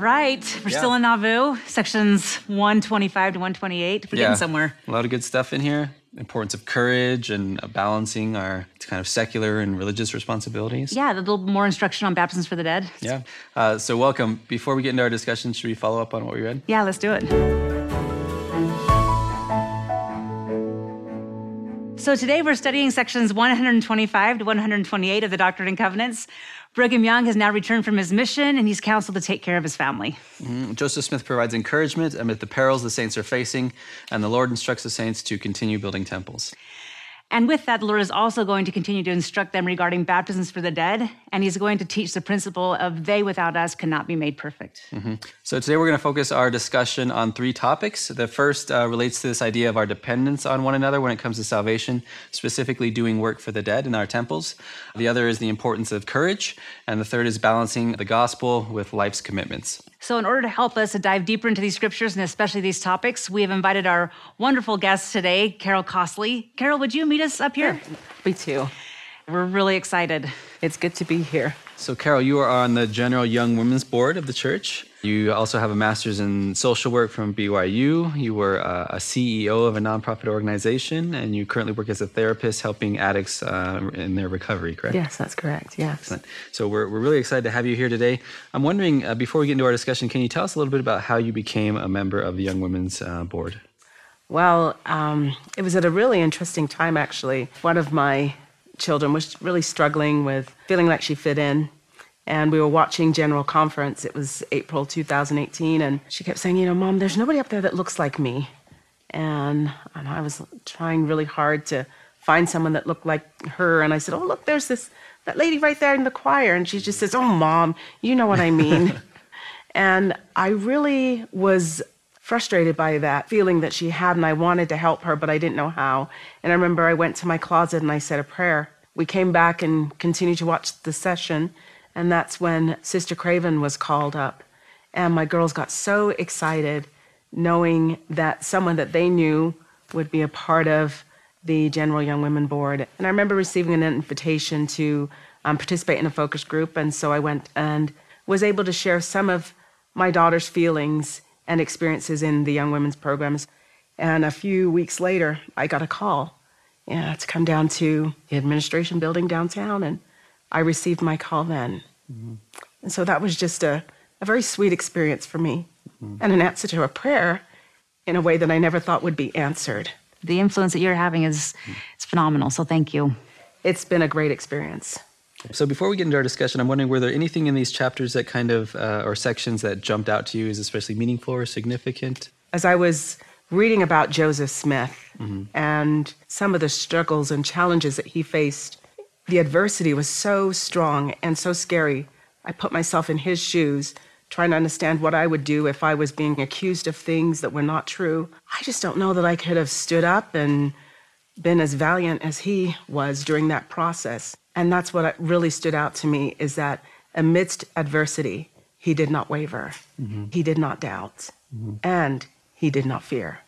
right, we're Yeah. still in Nauvoo, sections 125 to 128. We're getting somewhere. A lot of good stuff in here. Importance of courage and balancing our kind of secular and religious responsibilities. Yeah, a little more instruction on baptisms for the dead. Yeah. Uh, so, welcome. Before we get into our discussion, should we follow up on what we read? Yeah, let's do it. So today we're studying sections 125 to 128 of the Doctrine and Covenants. Brigham Young has now returned from his mission and he's counseled to take care of his family. Mm-hmm. Joseph Smith provides encouragement amid the perils the saints are facing, and the Lord instructs the saints to continue building temples. And with that, the Lord is also going to continue to instruct them regarding baptisms for the dead, and he's going to teach the principle of they without us cannot be made perfect. So, today we're going to focus our discussion on three topics. The first uh, relates to this idea of our dependence on one another when it comes to salvation, specifically doing work for the dead in our temples. The other is the importance of courage. And the third is balancing the gospel with life's commitments. So, in order to help us to dive deeper into these scriptures and especially these topics, we have invited our wonderful guest today, Carol Costley. Carol, would you meet us up here? Me too. We're really excited. It's good to be here. So, Carol, you are on the General Young Women's Board of the church. You also have a master's in social work from BYU. You were uh, a CEO of a nonprofit organization, and you currently work as a therapist helping addicts uh, in their recovery, correct? Yes, that's correct. Yes. Excellent. So we're, we're really excited to have you here today. I'm wondering, uh, before we get into our discussion, can you tell us a little bit about how you became a member of the Young Women's uh, Board? Well, um, it was at a really interesting time, actually. One of my children was really struggling with feeling like she fit in. And we were watching General Conference. It was April 2018. And she kept saying, You know, Mom, there's nobody up there that looks like me. And, and I was trying really hard to find someone that looked like her. And I said, Oh, look, there's this that lady right there in the choir. And she just says, Oh, Mom, you know what I mean. and I really was frustrated by that feeling that she had, and I wanted to help her, but I didn't know how. And I remember I went to my closet and I said a prayer. We came back and continued to watch the session, and that's when Sister Craven was called up. And my girls got so excited knowing that someone that they knew would be a part of the General Young Women Board. And I remember receiving an invitation to um, participate in a focus group, and so I went and was able to share some of my daughter's feelings and experiences in the Young Women's programs. And a few weeks later, I got a call yeah, to come down to the administration building downtown, and I received my call then. Mm-hmm. And so that was just a, a very sweet experience for me mm-hmm. and an answer to a prayer in a way that I never thought would be answered. The influence that you're having is mm. it's phenomenal. So thank you. It's been a great experience. So before we get into our discussion, I'm wondering, were there anything in these chapters that kind of, uh, or sections that jumped out to you as especially meaningful or significant? as I was reading about Joseph Smith mm-hmm. and some of the struggles and challenges that he faced, the adversity was so strong and so scary. I put myself in his shoes, trying to understand what I would do if I was being accused of things that were not true. I just don't know that I could have stood up and been as valiant as he was during that process. And that's what really stood out to me is that amidst adversity, he did not waver, mm-hmm. he did not doubt, mm-hmm. and he did not fear.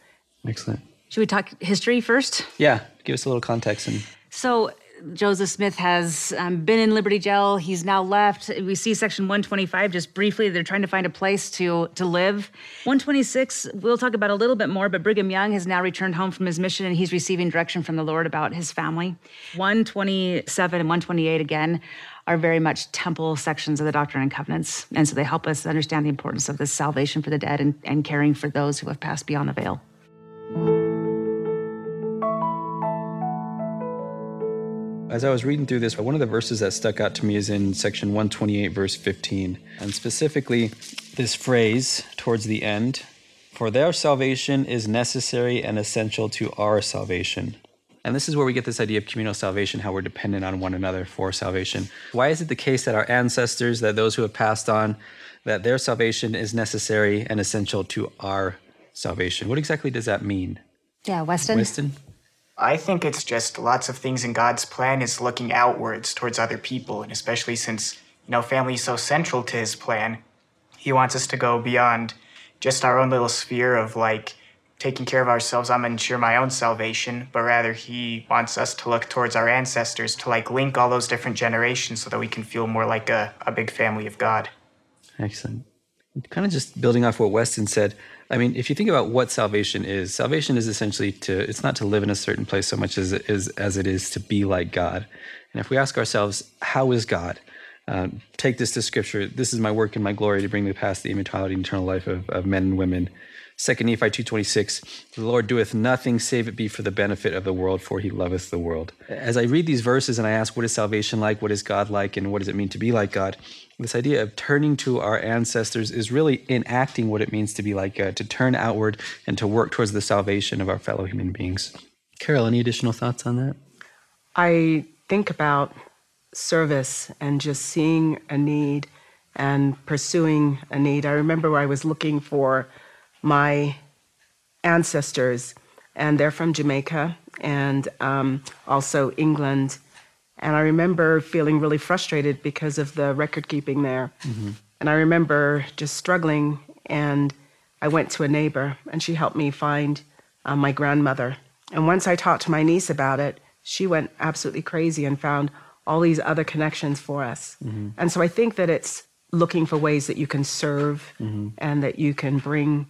Excellent. Should we talk history first? Yeah, give us a little context. And So, Joseph Smith has um, been in Liberty Jail. He's now left. We see section 125 just briefly. They're trying to find a place to, to live. 126, we'll talk about a little bit more, but Brigham Young has now returned home from his mission and he's receiving direction from the Lord about his family. 127 and 128, again, are very much temple sections of the Doctrine and Covenants. And so they help us understand the importance of this salvation for the dead and, and caring for those who have passed beyond the veil. As I was reading through this, one of the verses that stuck out to me is in section 128, verse 15, and specifically this phrase towards the end For their salvation is necessary and essential to our salvation. And this is where we get this idea of communal salvation, how we're dependent on one another for salvation. Why is it the case that our ancestors, that those who have passed on, that their salvation is necessary and essential to our salvation? What exactly does that mean? Yeah, Weston? Winston? I think it's just lots of things in God's plan is looking outwards towards other people, and especially since, you know, family is so central to his plan, he wants us to go beyond just our own little sphere of like taking care of ourselves, I'm gonna ensure my own salvation, but rather he wants us to look towards our ancestors to like link all those different generations so that we can feel more like a, a big family of God. Excellent. kind of just building off what Weston said, I mean, if you think about what salvation is, salvation is essentially to, it's not to live in a certain place so much as it is, as it is to be like God. And if we ask ourselves, how is God? Uh, take this to scripture. This is my work and my glory to bring to pass the immortality and eternal life of, of men and women. Second Nephi 2.26, the Lord doeth nothing save it be for the benefit of the world, for he loveth the world. As I read these verses and I ask, what is salvation like? What is God like? And what does it mean to be like God? This idea of turning to our ancestors is really enacting what it means to be like God, to turn outward and to work towards the salvation of our fellow human beings. Carol, any additional thoughts on that? I think about service and just seeing a need and pursuing a need. I remember I was looking for my ancestors, and they're from Jamaica and um, also England. And I remember feeling really frustrated because of the record keeping there. Mm-hmm. And I remember just struggling. And I went to a neighbor, and she helped me find uh, my grandmother. And once I talked to my niece about it, she went absolutely crazy and found all these other connections for us. Mm-hmm. And so I think that it's looking for ways that you can serve mm-hmm. and that you can bring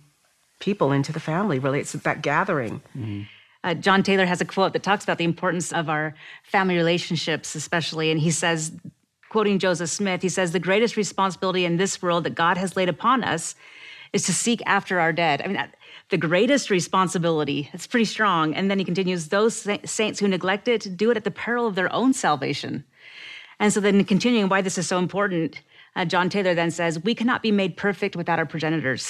people into the family. Really, it's that gathering. Mm-hmm. Uh, John Taylor has a quote that talks about the importance of our family relationships, especially, and he says, quoting Joseph Smith, he says, "The greatest responsibility in this world that God has laid upon us is to seek after our dead." I mean. the greatest responsibility. It's pretty strong. And then he continues, those saints who neglect it do it at the peril of their own salvation. And so then continuing why this is so important, uh, John Taylor then says, we cannot be made perfect without our progenitors.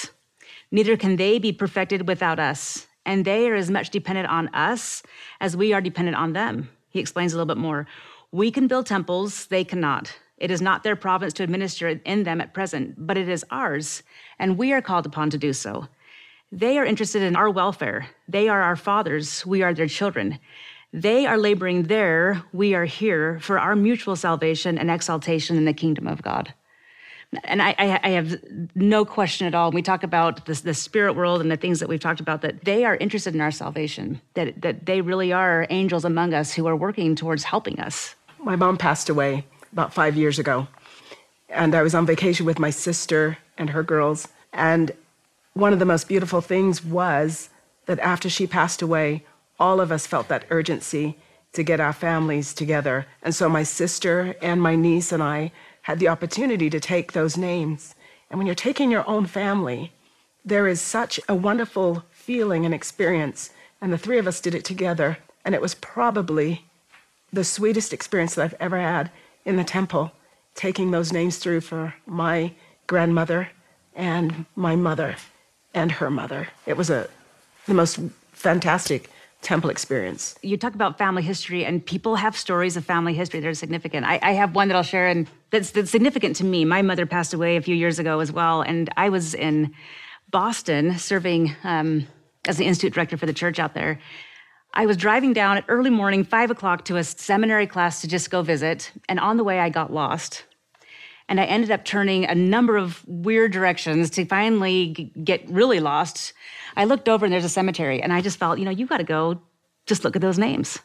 Neither can they be perfected without us. And they are as much dependent on us as we are dependent on them. He explains a little bit more. We can build temples, they cannot. It is not their province to administer in them at present, but it is ours, and we are called upon to do so. They are interested in our welfare. They are our fathers, we are their children. They are laboring there, we are here for our mutual salvation and exaltation in the kingdom of God and I, I, have no question at all. We talk about this, the spirit world and the things that we've talked about that they are interested in our salvation. That that they really are angels among us who are working towards helping us. My mom passed away about five years ago, and I was on vacation with my sister and her girls. And one of the most beautiful things was that after she passed away, all of us felt that urgency to get our families together. And so my sister and my niece and I had the opportunity to take those names. And when you're taking your own family, there is such a wonderful feeling and experience. And the three of us did it together. And it was probably the sweetest experience that I've ever had in the temple, taking those names through for my grandmother and my mother and her mother. It was a, the most fantastic temple experience. You talk about family history, and people have stories of family history that are significant. I, I have one that I'll share, and that's, that's significant to me. My mother passed away a few years ago as well, and I was in Boston serving um, as the institute director for the church out there. I was driving down at early morning, five o'clock, to a seminary class to just go visit, and on the way I got lost. And I ended up turning a number of weird directions to finally get really lost. I looked over and there's a cemetery, and I just felt, you know, you got to go just look at those names.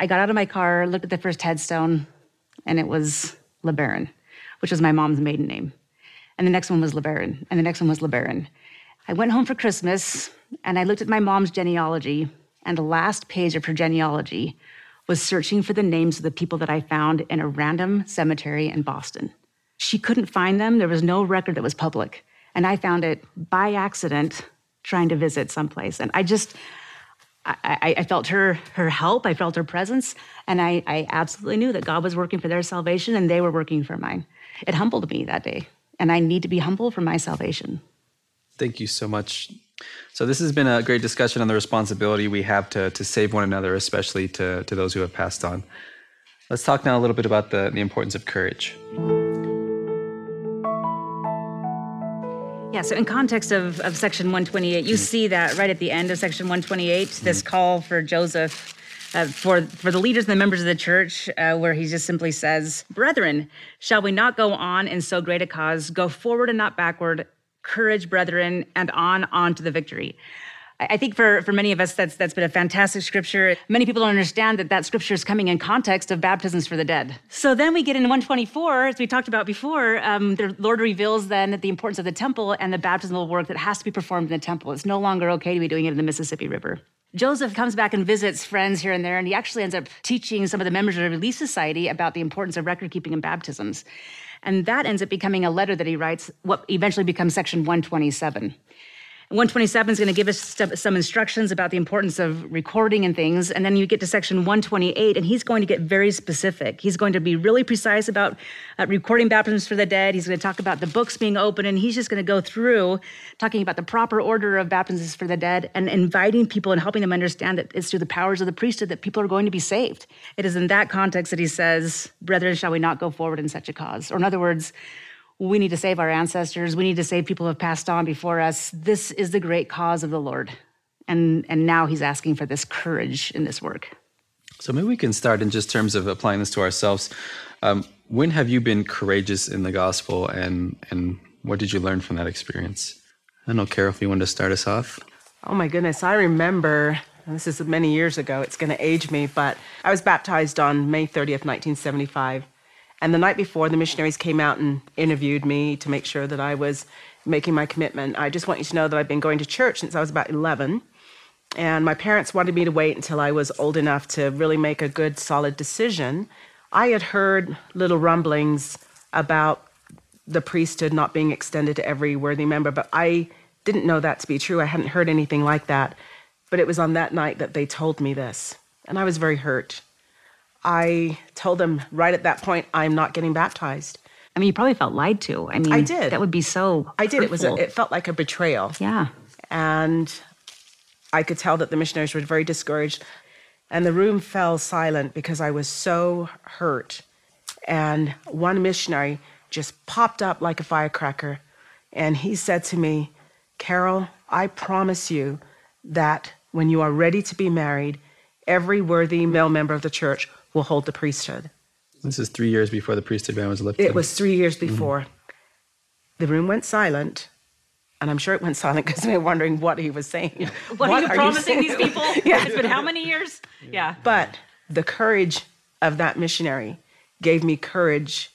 I got out of my car, looked at the first headstone, and it was LeBaron, which was my mom's maiden name. And the next one was LeBaron, and the next one was LeBaron. I went home for Christmas, and I looked at my mom's genealogy, and the last page of her genealogy was searching for the names of the people that I found in a random cemetery in Boston. She couldn't find them. There was no record that was public. And I found it by accident trying to visit someplace. And I just, I, I, felt her her help. I felt her presence, and I, I absolutely knew that God was working for their salvation, and they were working for mine. It humbled me that day, and I need to be humble for my salvation. Thank you so much. So this has been a great discussion on the responsibility we have to to save one another, especially to to those who have passed on. Let's talk now a little bit about the the importance of courage. Yeah, so in context of, of Section 128, you mm-hmm. see that right at the end of Section 128, mm-hmm. this call for Joseph. Uh, for for the leaders and the members of the church, uh, where he just simply says, "Brethren, shall we not go on in so great a cause? Go forward and not backward. Courage, brethren, and on on to the victory." I think for, for many of us, that's, that's been a fantastic scripture. Many people don't understand that that scripture is coming in context of baptisms for the dead. So then we get in 124, as we talked about before, um, the Lord reveals then the importance of the temple and the baptismal work that has to be performed in the temple. It's no longer okay to be doing it in the Mississippi River. Joseph comes back and visits friends here and there, and he actually ends up teaching some of the members of the Relief Society about the importance of record keeping in baptisms. And that ends up becoming a letter that he writes, what eventually becomes section 127. 127 is going to give us some instructions about the importance of recording and things. And then you get to section 128, and he's going to get very specific. He's going to be really precise about uh, recording baptisms for the dead. He's going to talk about the books being open, and he's just going to go through talking about the proper order of baptisms for the dead and inviting people and helping them understand that it's through the powers of the priesthood that people are going to be saved. It is in that context that he says, Brethren, shall we not go forward in such a cause? Or in other words, we need to save our ancestors. We need to save people who have passed on before us. This is the great cause of the Lord. And, and now he's asking for this courage in this work. So maybe we can start in just terms of applying this to ourselves. Um, when have you been courageous in the gospel and, and what did you learn from that experience? I don't know, Carol, if you want to start us off. Oh my goodness, I remember, this is many years ago, it's going to age me, but I was baptized on May 30th, 1975. And the night before, the missionaries came out and interviewed me to make sure that I was making my commitment. I just want you to know that I've been going to church since I was about 11. And my parents wanted me to wait until I was old enough to really make a good, solid decision. I had heard little rumblings about the priesthood not being extended to every worthy member, but I didn't know that to be true. I hadn't heard anything like that. But it was on that night that they told me this. And I was very hurt. I told them right at that point, I'm not getting baptized. I mean, you probably felt lied to. I mean, I did. That would be so. I did. Hurtful. It was. A, it felt like a betrayal. Yeah. And I could tell that the missionaries were very discouraged, and the room fell silent because I was so hurt. And one missionary just popped up like a firecracker, and he said to me, "Carol, I promise you that when you are ready to be married, every worthy male member of the church will hold the priesthood. This is three years before the priesthood ban was lifted. It was three years before. Mm-hmm. The room went silent, and I'm sure it went silent because they were wondering what he was saying. What, what are you are promising you these people? yeah. It's been how many years? Yeah. But the courage of that missionary gave me courage.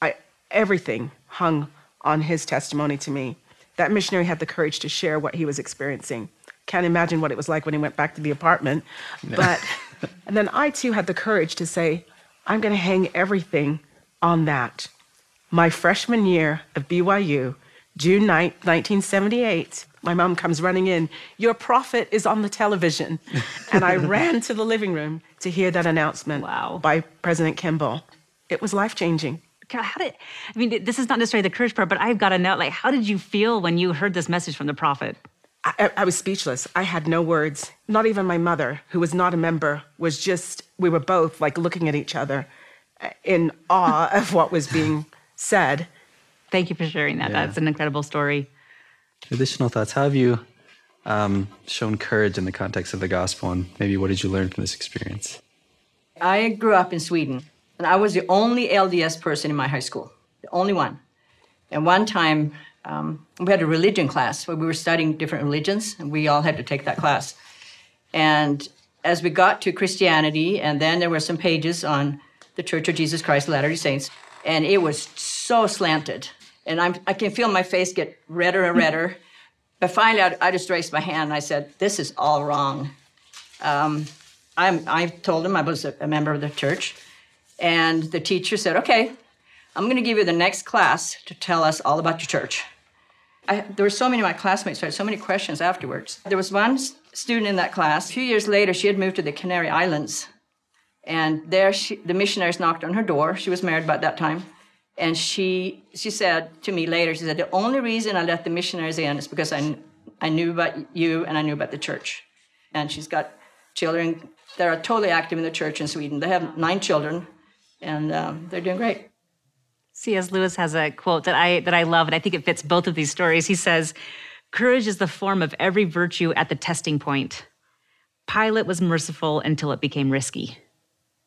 I, everything hung on his testimony to me. That missionary had the courage to share what he was experiencing. Can't imagine what it was like when he went back to the apartment, no. but and then I too had the courage to say, I'm going to hang everything on that. My freshman year of BYU, June 9th, 1978, my mom comes running in, Your prophet is on the television. and I ran to the living room to hear that announcement wow. by President Kimball. It was life changing. How did, I mean, this is not necessarily the courage part, but I've got to know, like, how did you feel when you heard this message from the prophet? I, I, was speechless. I had no words. Not even my mother, who was not a member, was just, we were both like looking at each other in awe of what was being said. Thank you for sharing that. Yeah. That's an incredible story. Additional thoughts? How have you um, shown courage in the context of the gospel, and maybe what did you learn from this experience? I grew up in Sweden, and I was the only LDS person in my high school, the only one. And one time, um, we had a religion class where we were studying different religions, and we all had to take that class. And as we got to Christianity, and then there were some pages on the Church of Jesus Christ of Latter-day Saints, and it was so slanted, and I'm, I can feel my face get redder and redder. but finally, I, I, just raised my hand and I said, "This is all wrong." Um, i told him I was a, a member of the church, and the teacher said, "Okay, I'm going to give you the next class to tell us all about your church. I, there were so many of my classmates who had so many questions afterwards. There was one student in that class. A few years later, she had moved to the Canary Islands. And there, she, the missionaries knocked on her door. She was married by that time. And she, she said to me later, she said, The only reason I let the missionaries in is because I, I knew about you and I knew about the church. And she's got children that are totally active in the church in Sweden. They have nine children, and um, they're doing great. C.S. Lewis has a quote that I that I love, and I think it fits both of these stories. He says, "Courage is the form of every virtue at the testing point. Pilate was merciful until it became risky."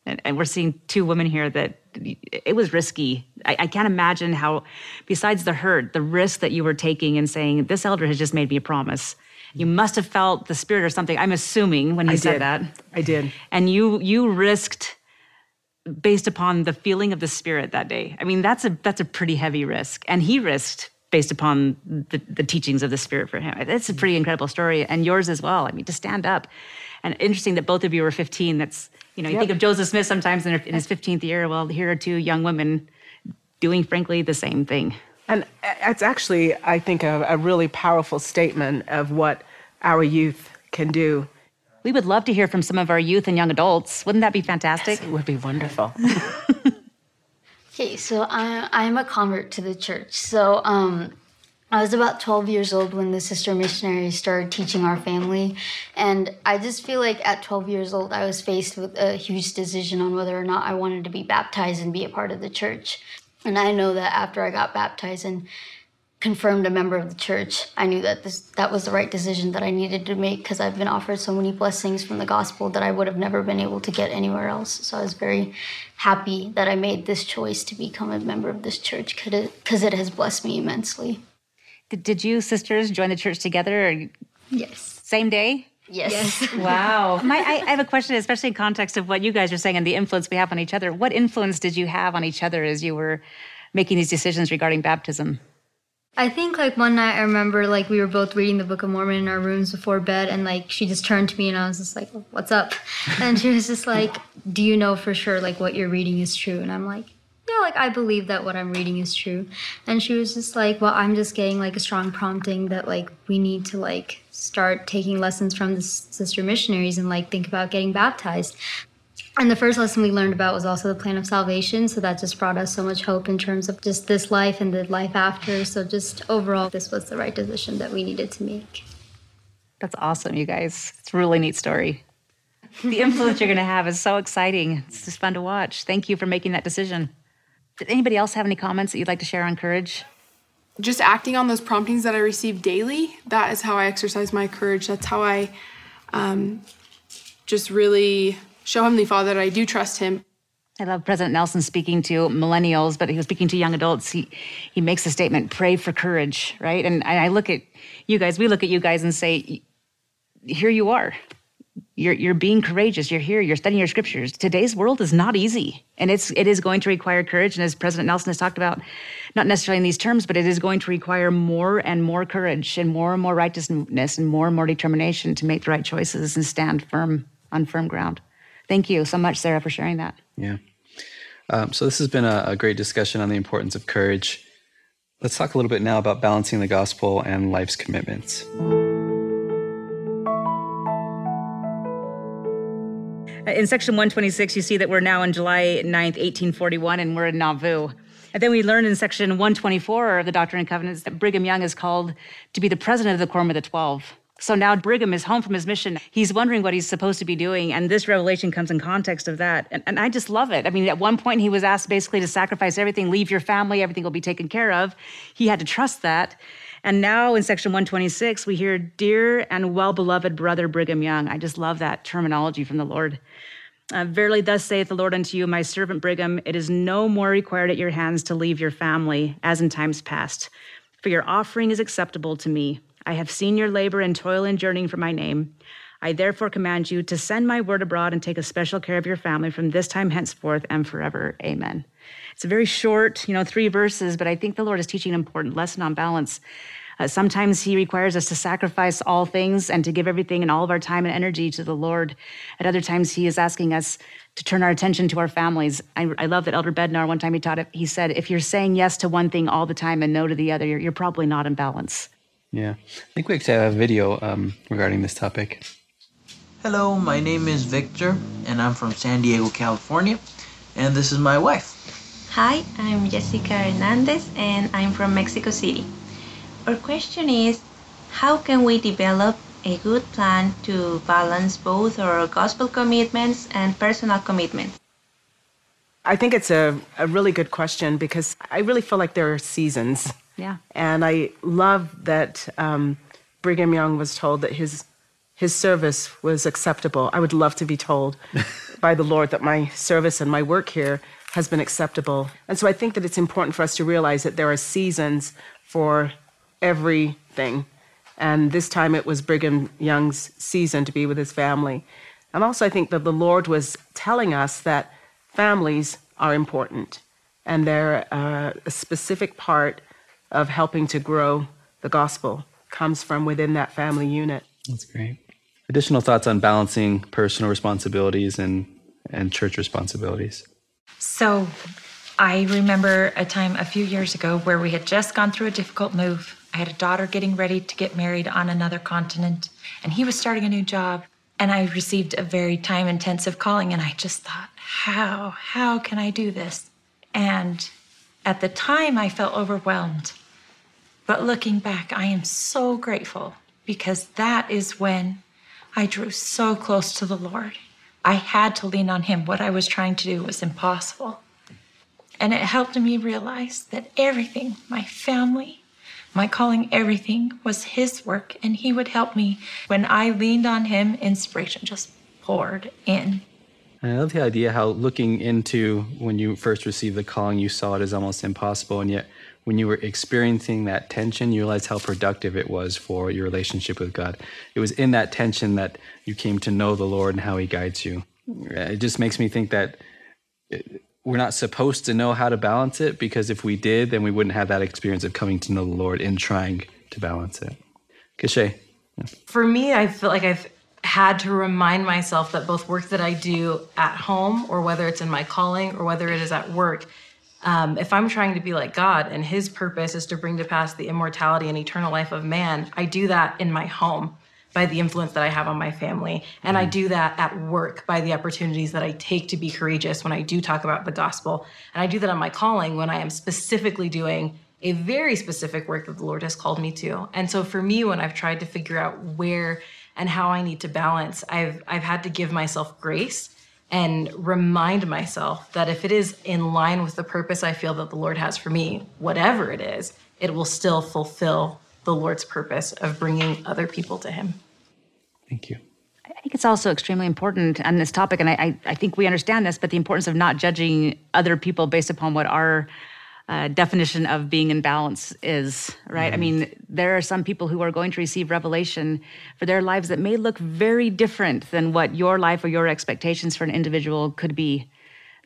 And, and we're seeing two women here that it was risky. I, I can't imagine how, besides the hurt, the risk that you were taking and saying, "This elder has just made me a promise." You must have felt the spirit or something. I'm assuming when he I said did. that. I did. And you you risked based upon the feeling of the spirit that day. I mean, that's a that's a pretty heavy risk. And he risked based upon the, the teachings of the spirit for him. It's a pretty incredible story. And yours as well. I mean, to stand up. And interesting that both of you were 15. That's, you know, you think of Joseph Smith sometimes in, in his 15th year. Well, here are two young women doing, frankly, the same thing. And it's actually, I think, a, a really powerful statement of what our youth can do. We would love to hear from some of our youth and young adults. Wouldn't that be fantastic? It would be wonderful. Okay, so I, I'm a convert to the church. So um, I was about 12 years old when the sister missionaries started teaching our family. And I just feel like at 12 years old, I was faced with a huge decision on whether or not I wanted to be baptized and be a part of the church. And I know that after I got baptized and confirmed a member of the church, I knew that this that was the right decision that I needed to make because I've been offered so many blessings from the gospel that I would have never been able to get anywhere else. So I was very happy that I made this choice to become a member of this church because it, 'cause it has blessed me immensely. Did, did you sisters join the church together or Yes. same day? Yes. Wow. My, I, I have a question, especially in context of what you guys are saying and the influence we have on each other. What influence did you have on each other as you were making these decisions regarding baptism? I think like one night I remember like we were both reading the Book of Mormon in our rooms before bed and like she just turned to me and I was just like, "What's up?" And she was just like, "Do you know for sure like what you're reading is true?" And I'm like, "Yeah, like I believe that what I'm reading is true." And she was just like, "Well, I'm just getting like a strong prompting that like we need to like start taking lessons from the sister missionaries and like think about getting baptized." And the first lesson we learned about was also the plan of salvation. So that just brought us so much hope in terms of just this life and the life after. So just overall, this was the right decision that we needed to make. That's awesome, you guys. It's a really neat story. The influence you're going to have is so exciting. It's just fun to watch. Thank you for making that decision. Did anybody else have any comments that you'd like to share on courage? just acting on those promptings that I receive daily, that is how I exercise my courage. That's how I um, just really show Heavenly Father that I do trust Him. I love President Nelson speaking to millennials, but he was speaking to young adults. He he makes the statement, "Pray for courage," right? And I look at you guys. We look at you guys and say, "Here you are. You're you're being courageous. You're here. You're studying your scriptures. Today's world is not easy, and it's it is going to require courage. And as President Nelson has talked about, not necessarily in these terms, but it is going to require more and more courage and more and more righteousness and more and more determination to make the right choices and stand firm on firm ground." Thank you so much, Sarah, for sharing that. Yeah. Um, so this has been a, a great discussion on the importance of courage. Let's talk a little bit now about balancing the gospel and life's commitments. In section 126, you see that we're now in July 9th, 1841, and we're in Nauvoo. And then we learn in section 124 of the Doctrine and Covenants that Brigham Young is called to be the president of the Quorum of the Twelve. So now Brigham is home from his mission. He's wondering what he's supposed to be doing, and this revelation comes in context of that. And, and I just love it. I mean, at one point, he was asked basically to sacrifice everything, leave your family, everything will be taken care of. He had to trust that. And now in section 126, we hear, Dear and well beloved brother Brigham Young. I just love that terminology from the Lord. Uh, Verily, thus saith the Lord unto you, my servant Brigham, it is no more required at your hands to leave your family, as in times past. For your offering is acceptable to me. I have seen your labor and toil and journeying for my name. I therefore command you to send my word abroad and take a special care of your family from this time henceforth and forever. Amen. It's a very short, you know, three verses, but I think the Lord is teaching an important lesson on balance. Uh, sometimes He requires us to sacrifice all things and to give everything and all of our time and energy to the Lord. At other times, He is asking us to turn our attention to our families. I, I love that Elder Bednar, one time he taught it, he said, if you're saying yes to one thing all the time and no to the other, you're, you're probably not in balance. Yeah. I think we actually have a video um, regarding this topic. Hello, my name is Victor, and I'm from San Diego, California, and this is my wife. Hi, I'm Jessica Hernandez and I'm from Mexico City. Our question is How can we develop a good plan to balance both our gospel commitments and personal commitments? I think it's a, a really good question because I really feel like there are seasons. Yeah. And I love that um, Brigham Young was told that his his service was acceptable. I would love to be told by the Lord that my service and my work here has been acceptable. And so I think that it's important for us to realize that there are seasons for everything. And this time it was Brigham Young's season to be with his family. And also, I think that the Lord was telling us that families are important and they're uh, a specific part of helping to grow the gospel comes from within that family unit. That's great. Additional thoughts on balancing personal responsibilities and, and church responsibilities? So, I remember a time a few years ago where we had just gone through a difficult move. I had a daughter getting ready to get married on another continent, and he was starting a new job. And I received a very time intensive calling, and I just thought, how, how can I do this? And at the time, I felt overwhelmed. But looking back, I am so grateful because that is when I drew so close to the Lord. I had to lean on Him. What I was trying to do was impossible. And it helped me realize that everything, my family, my calling, everything was His work, and He would help me. When I leaned on Him, inspiration just poured in. I love the idea how looking into when you first received the calling, you saw it as almost impossible, and yet when you were experiencing that tension, you realized how productive it was for your relationship with God. It was in that tension that you came to know the Lord and how He guides you. It just makes me think that we're not supposed to know how to balance it because if we did, then we wouldn't have that experience of coming to know the Lord in trying to balance it. Cachet. For me, I feel like I've had to remind myself that both work that I do at home or whether it's in my calling or whether it is at work um, if I'm trying to be like God and His purpose is to bring to pass the immortality and eternal life of man, I do that in my home by the influence that I have on my family. And I mm-hmm. do that at work by the opportunities that I take to be courageous when I do talk about the gospel. And I do that on my calling when I am specifically doing a very specific work that the Lord has called me to. And so for me, when I've tried to figure out where and how I need to balance, I've I've had to give myself grace and remind myself that if it is in line with the purpose I feel that the Lord has for me, whatever it is, it will still fulfill the Lord's purpose of bringing other people to Him. Thank you. I think it's also extremely important on this topic, and I, I, think we understand this, but the importance of not judging other people based upon what our uh, definition of being in balance is, right? Mm-hmm. I mean, there are some people who are going to receive revelation for their lives that may look very different than what your life or your expectations for an individual could be.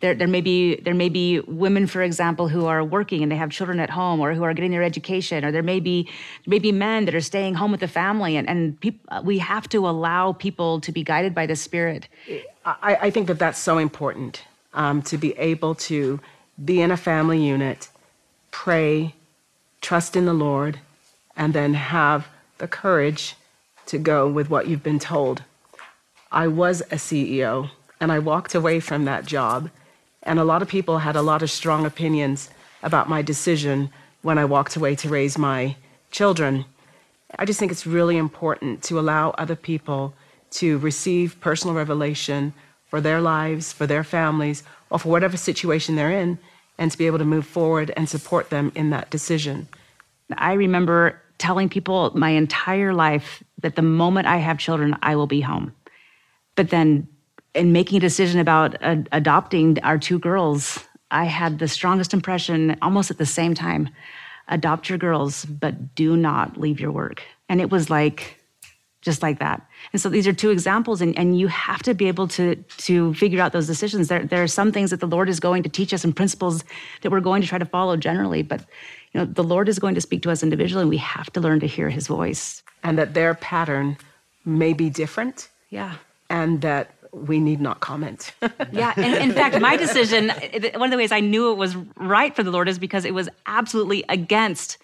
There, there may be there may be women, for example, who are working and they have children at home, or who are getting their education, or there may be there may be men that are staying home with the family, and and peop, we have to allow people to be guided by the Spirit. I, I think that that's so important um, to be able to be in a family unit, pray, trust in the Lord, and then have the courage to go with what you've been told. I was a CEO and I walked away from that job, and a lot of people had a lot of strong opinions about my decision when I walked away to raise my children. I just think it's really important to allow other people to receive personal revelation for their lives, for their families, or for whatever situation they're in, and to be able to move forward and support them in that decision. I remember telling people my entire life that the moment I have children, I will be home. But then, in making a decision about adopting our two girls, I had the strongest impression almost at the same time adopt your girls, but do not leave your work. And it was like, just like that. And so these are two examples, and, and you have to be able to, to figure out those decisions. There, there are some things that the Lord is going to teach us and principles that we're going to try to follow generally, but you know, the Lord is going to speak to us individually, and we have to learn to hear his voice. And that their pattern may be different. Yeah. And that we need not comment. yeah. And in fact, my decision, one of the ways I knew it was right for the Lord is because it was absolutely against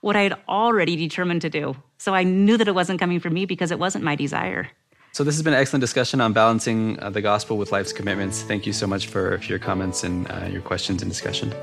what I had already determined to do. So I knew that it wasn't coming from me because it wasn't my desire. So this has been an excellent discussion on balancing uh, the gospel with life's commitments. Thank you so much for, for your comments and uh, your questions and discussion.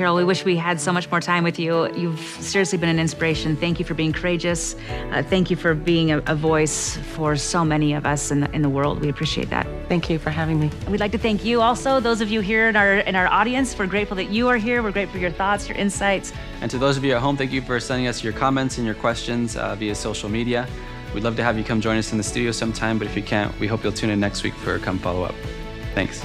Carol, we wish we had so much more time with you. You've seriously been an inspiration. Thank you for being courageous. Uh, thank you for being a, a, voice for so many of us in the, in the world. We appreciate that. Thank you for having me. We'd like to thank you also, those of you here in our in our audience. We're grateful that you are here. We're grateful for your thoughts, your insights. And to those of you at home, thank you for sending us your comments and your questions uh, via social media. We'd love to have you come join us in the studio sometime, but if you can't, we hope you'll tune in next week for Come Follow Up. Thanks.